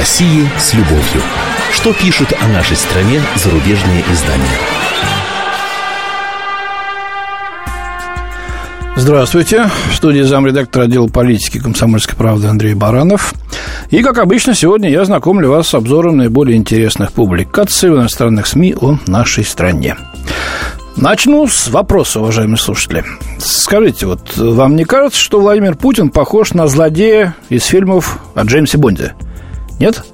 России с любовью. Что пишут о нашей стране зарубежные издания? Здравствуйте. В студии замредактора отдела политики комсомольской правды Андрей Баранов. И, как обычно, сегодня я знакомлю вас с обзором наиболее интересных публикаций в иностранных СМИ о нашей стране. Начну с вопроса, уважаемые слушатели. Скажите, вот вам не кажется, что Владимир Путин похож на злодея из фильмов о Джеймсе Бонде? Нет?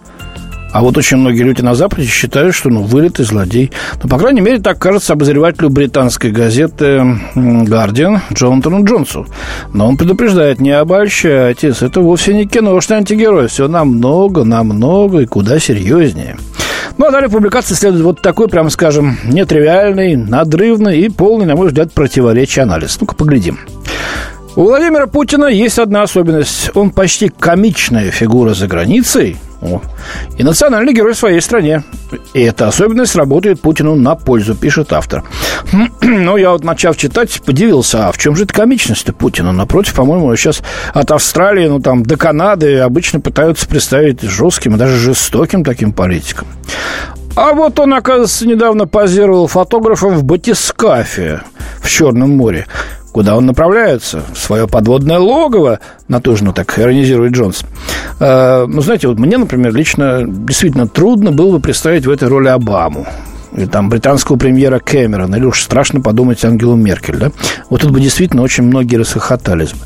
А вот очень многие люди на Западе считают, что ну, вылитый злодей. Ну, по крайней мере, так кажется обозревателю британской газеты «Гардиан» Джонатану Джонсу. Но он предупреждает, не обольщайтесь, это вовсе не киношный антигерой. Все намного, намного и куда серьезнее. Ну, а далее публикация следует вот такой, прямо скажем, нетривиальный, надрывный и полный, на мой взгляд, противоречий анализ. Ну-ка, поглядим. У Владимира Путина есть одна особенность. Он почти комичная фигура за границей о, и национальный герой в своей стране. И эта особенность работает Путину на пользу, пишет автор. Ну, я вот, начав читать, подивился, а в чем же это комичность-то Путина? Напротив, по-моему, сейчас от Австралии, ну, там, до Канады обычно пытаются представить жестким и даже жестоким таким политиком. А вот он, оказывается, недавно позировал фотографом в батискафе в Черном море. Куда он направляется? В свое подводное логово, натужно так иронизирует Джонс. Э, ну, знаете, вот мне, например, лично действительно трудно было бы представить в этой роли Обаму или там британского премьера Кэмерона, или уж страшно подумать Ангелу Меркель, да? Вот тут бы действительно очень многие расхохотались бы.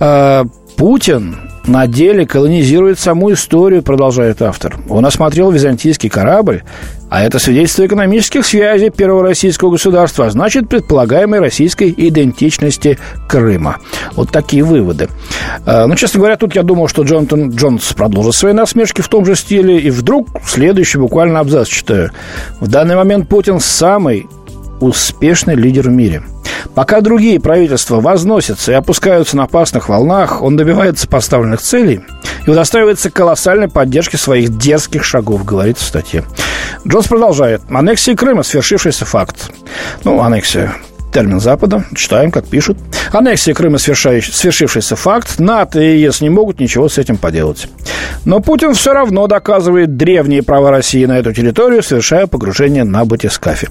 А, Путин на деле колонизирует саму историю, продолжает автор. Он осмотрел византийский корабль, а это свидетельство экономических связей первого российского государства, а значит, предполагаемой российской идентичности Крыма. Вот такие выводы. А, ну, честно говоря, тут я думал, что Джонатан Джонс продолжит свои насмешки в том же стиле, и вдруг следующий буквально абзац читаю. В данный момент Путин самый успешный лидер в мире – Пока другие правительства возносятся и опускаются на опасных волнах, он добивается поставленных целей и удостаивается колоссальной поддержки своих дерзких шагов, говорится в статье. Джонс продолжает. Аннексия Крыма – свершившийся факт. Ну, аннексия термин Запада. Читаем, как пишут. Аннексия Крыма – свершившийся факт. НАТО и ЕС не могут ничего с этим поделать. Но Путин все равно доказывает древние права России на эту территорию, совершая погружение на батискафе.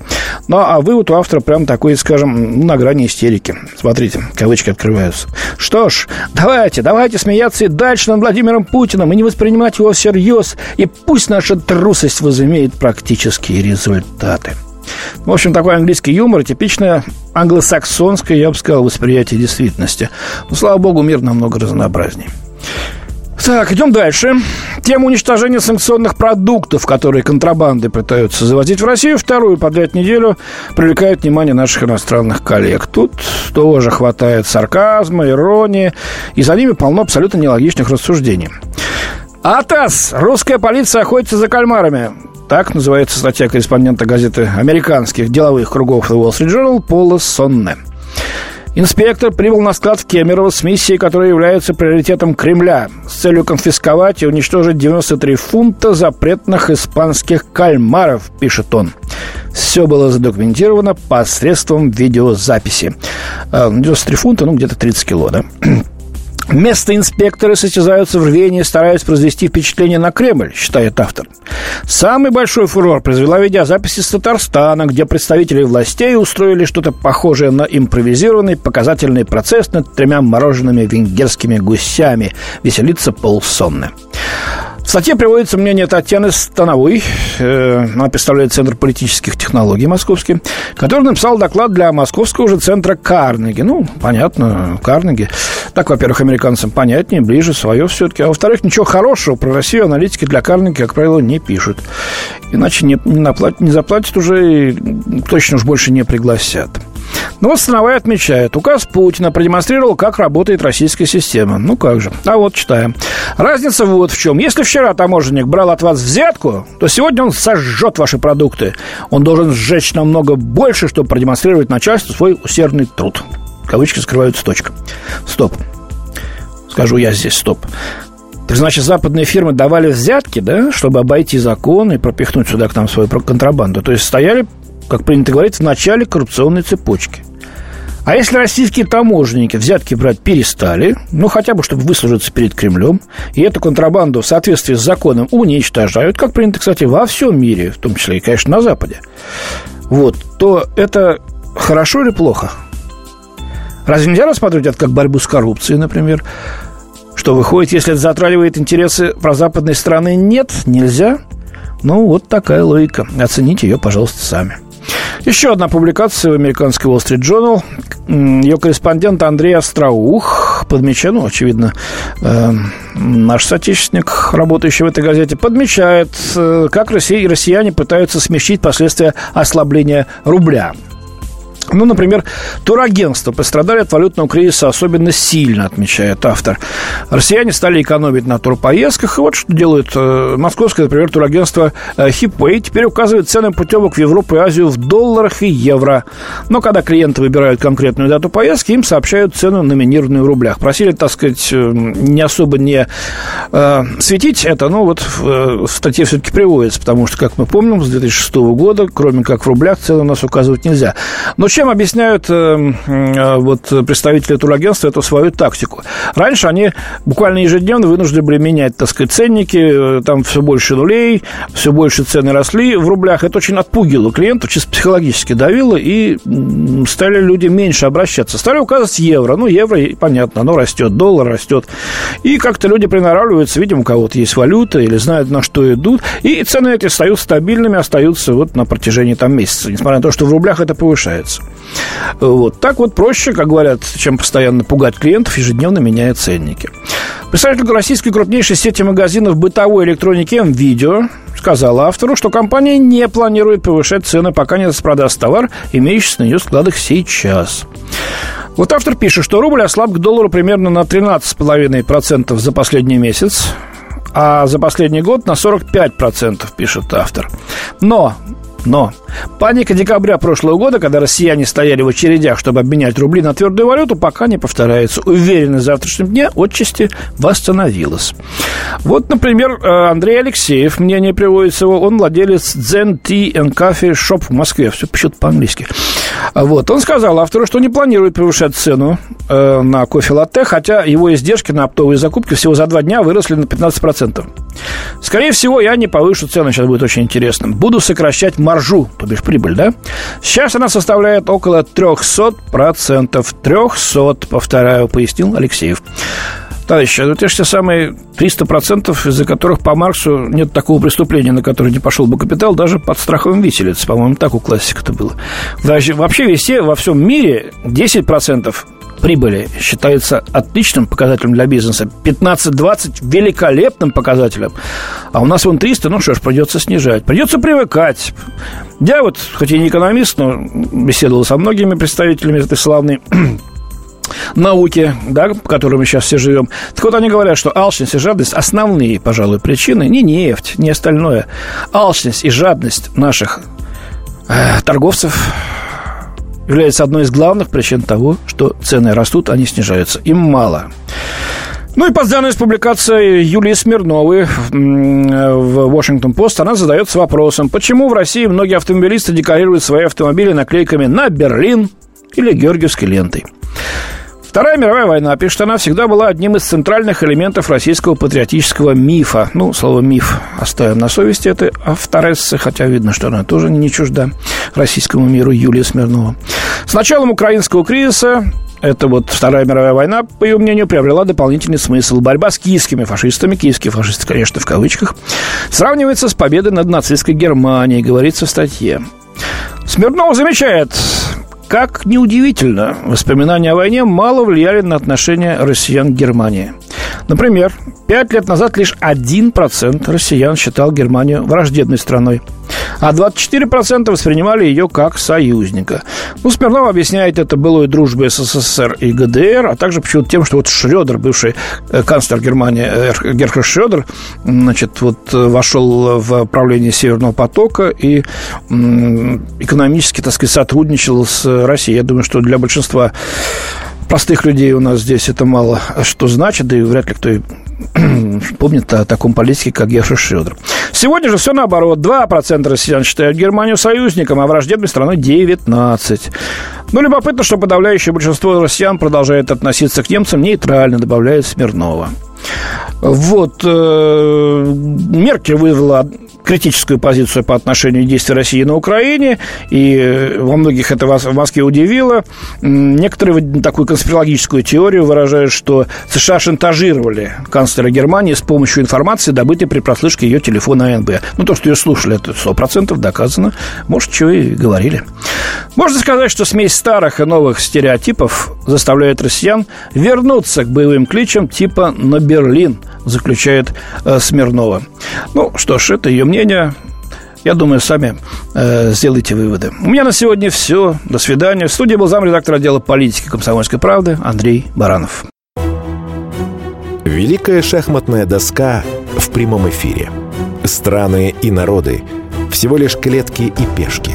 Ну, а вывод у автора прям такой, скажем, на грани истерики. Смотрите, кавычки открываются. Что ж, давайте, давайте смеяться и дальше над Владимиром Путиным и не воспринимать его всерьез. И пусть наша трусость возымеет практические результаты. В общем, такой английский юмор, типичное англосаксонское, я бы сказал, восприятие действительности. Но, слава богу, мир намного разнообразнее. Так, идем дальше. Тема уничтожения санкционных продуктов, которые контрабанды пытаются завозить в Россию, вторую подряд неделю привлекает внимание наших иностранных коллег. Тут тоже хватает сарказма, иронии, и за ними полно абсолютно нелогичных рассуждений. АТАС! Русская полиция охотится за кальмарами. Так называется статья корреспондента газеты американских деловых кругов The Wall Street Journal Пола Сонне. Инспектор прибыл на склад в Кемерово с миссией, которая является приоритетом Кремля, с целью конфисковать и уничтожить 93 фунта запретных испанских кальмаров, пишет он. Все было задокументировано посредством видеозаписи. 93 а, фунта, ну, где-то 30 кило, да? Место инспекторы состязаются в рвении, стараясь произвести впечатление на Кремль, считает автор. Самый большой фурор произвела видеозапись из Татарстана, где представители властей устроили что-то похожее на импровизированный показательный процесс над тремя мороженными венгерскими гусями. Веселится полсонны. В статье приводится мнение Татьяны Становой, э, она представляет Центр политических технологий московский, который написал доклад для московского же центра Карнеги. Ну, понятно, Карнеги. Так, во-первых, американцам понятнее, ближе, свое все-таки. А во-вторых, ничего хорошего про Россию аналитики для Карнеги, как правило, не пишут. Иначе не, не, наплатят, не заплатят уже и точно уж больше не пригласят. Но вот Становая отмечает, указ Путина продемонстрировал, как работает российская система. Ну как же. А вот читаем. Разница вот в чем. Если вчера таможенник брал от вас взятку, то сегодня он сожжет ваши продукты. Он должен сжечь намного больше, чтобы продемонстрировать начальству свой усердный труд. Кавычки скрываются точка. Стоп. Скажу я здесь стоп. Значит, западные фирмы давали взятки, да, чтобы обойти закон и пропихнуть сюда к нам свою контрабанду. То есть стояли как принято говорить, в начале коррупционной цепочки. А если российские таможенники взятки брать перестали, ну, хотя бы, чтобы выслужиться перед Кремлем, и эту контрабанду в соответствии с законом уничтожают, как принято, кстати, во всем мире, в том числе и, конечно, на Западе, вот, то это хорошо или плохо? Разве нельзя рассматривать это как борьбу с коррупцией, например? Что выходит, если это затрагивает интересы прозападной страны? Нет, нельзя. Ну, вот такая логика. Оцените ее, пожалуйста, сами. Еще одна публикация в американской Wall Street Journal. Ее корреспондент Андрей Остроух подмечает, ну, очевидно, э, наш соотечественник, работающий в этой газете, подмечает, э, как Россия, россияне пытаются смягчить последствия ослабления рубля. Ну, например, турагентства пострадали от валютного кризиса особенно сильно, отмечает автор. Россияне стали экономить на турпоездках. И вот что делает э, московское, например, турагентство э. Теперь указывает цены путевок в Европу и Азию в долларах и евро. Но когда клиенты выбирают конкретную дату поездки, им сообщают цену, номинированную в рублях. Просили, так сказать, э, не особо не э, светить это, но вот в, э, в статье все-таки приводится, потому что, как мы помним, с 2006 года, кроме как в рублях, цены у нас указывать нельзя. Но чем объясняют э, э, вот представители турагентства эту свою тактику? Раньше они буквально ежедневно вынуждены были менять, так сказать, ценники, э, там все больше нулей, все больше цены росли в рублях. Это очень отпугивало клиентов, чисто психологически давило, и стали люди меньше обращаться. Стали указывать евро. Ну, евро, понятно, оно растет, доллар растет. И как-то люди приноравливаются, видимо, у кого-то есть валюта или знают, на что идут, и цены эти остаются стабильными, остаются вот на протяжении там месяца, несмотря на то, что в рублях это повышается. Вот. Так вот проще, как говорят, чем постоянно пугать клиентов, ежедневно меняя ценники. Представитель российской крупнейшей сети магазинов бытовой электроники МВидео сказал автору, что компания не планирует повышать цены, пока не распродаст товар, имеющийся на ее складах сейчас. Вот автор пишет, что рубль ослаб к доллару примерно на 13,5% за последний месяц, а за последний год на 45%, пишет автор. Но но паника декабря прошлого года, когда россияне стояли в очередях, чтобы обменять рубли на твердую валюту, пока не повторяется. Уверенность в завтрашнем дне отчасти восстановилась. Вот, например, э, Андрей Алексеев, мнение приводится его, он владелец Zen Tea and Coffee Shop в Москве, все почему по-английски. Вот, он сказал автору, что не планирует повышать цену э, на кофе-латте, хотя его издержки на оптовые закупки всего за два дня выросли на 15%. Скорее всего, я не повышу цену, сейчас будет очень интересно. Буду сокращать маржу, то бишь прибыль, да? Сейчас она составляет около 300%. 300, повторяю, пояснил Алексеев. Товарищи, ну это же те самые 300%, из-за которых по Марксу нет такого преступления, на которое не пошел бы капитал, даже под страхом виселицы. По-моему, так у классика-то было. Вообще везде, во всем мире 10% прибыли считается отличным показателем для бизнеса. 15-20 великолепным показателем. А у нас вон 300, ну что ж, придется снижать. Придется привыкать. Я вот, хоть и не экономист, но беседовал со многими представителями этой славной науки, да, по которой мы сейчас все живем. Так вот, они говорят, что алчность и жадность – основные, пожалуй, причины, не нефть, не остальное. Алчность и жадность наших э, торговцев является одной из главных причин того, что цены растут, а не снижаются. Им мало. Ну и по данной публикации Юлии Смирновой в Washington Post она задается вопросом, почему в России многие автомобилисты декорируют свои автомобили наклейками на Берлин или Георгиевской лентой. Вторая мировая война, пишет она, всегда была одним из центральных элементов российского патриотического мифа. Ну, слово «миф» оставим на совести этой авторессы, хотя видно, что она тоже не чужда российскому миру Юлия Смирнова. С началом украинского кризиса это вот Вторая мировая война, по ее мнению, приобрела дополнительный смысл. Борьба с киевскими фашистами, киевские фашисты, конечно, в кавычках, сравнивается с победой над нацистской Германией, говорится в статье. Смирнов замечает, как неудивительно, воспоминания о войне мало влияли на отношения россиян к Германии. Например, пять лет назад лишь 1% россиян считал Германию враждебной страной – а 24% воспринимали ее как союзника. Ну, Смирнов объясняет это былой дружбой СССР и ГДР, а также почему-то тем, что вот Шредер, бывший э, канцлер Германии э, Герхард Шредер, значит, вот э, вошел в правление Северного потока и экономически, так сказать, сотрудничал с Россией. Я думаю, что для большинства простых людей у нас здесь это мало что значит, да и вряд ли кто помнят о таком политике, как Герша Шредер. Сегодня же все наоборот. 2% россиян считают Германию союзником, а враждебной страной 19%. Но любопытно, что подавляющее большинство россиян продолжает относиться к немцам нейтрально, добавляет Смирнова. Вот. Э, Меркель вывела критическую позицию по отношению к действий России на Украине, и э, во многих это вас в Москве удивило. Некоторые такую конспирологическую теорию выражают, что США шантажировали канцлера Германии с помощью информации, добытой при прослушке ее телефона АНБ. Ну, то, что ее слушали, это сто процентов доказано. Может, чего и говорили. Можно сказать, что смесь старых и новых стереотипов заставляет россиян вернуться к боевым кличам типа «на Берлин», заключает э, Смирнова. Ну, что ж, это ее мнение. Я думаю, сами э, сделайте выводы. У меня на сегодня все. До свидания. В студии был замредактор отдела политики комсомольской правды Андрей Баранов. Великая шахматная доска в прямом эфире. Страны и народы – всего лишь клетки и пешки.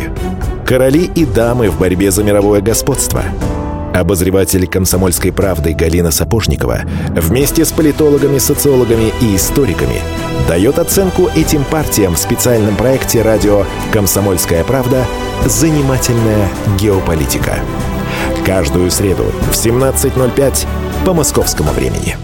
Короли и дамы в борьбе за мировое господство – Обозреватель «Комсомольской правды» Галина Сапожникова вместе с политологами, социологами и историками дает оценку этим партиям в специальном проекте радио «Комсомольская правда. Занимательная геополитика». Каждую среду в 17.05 по московскому времени.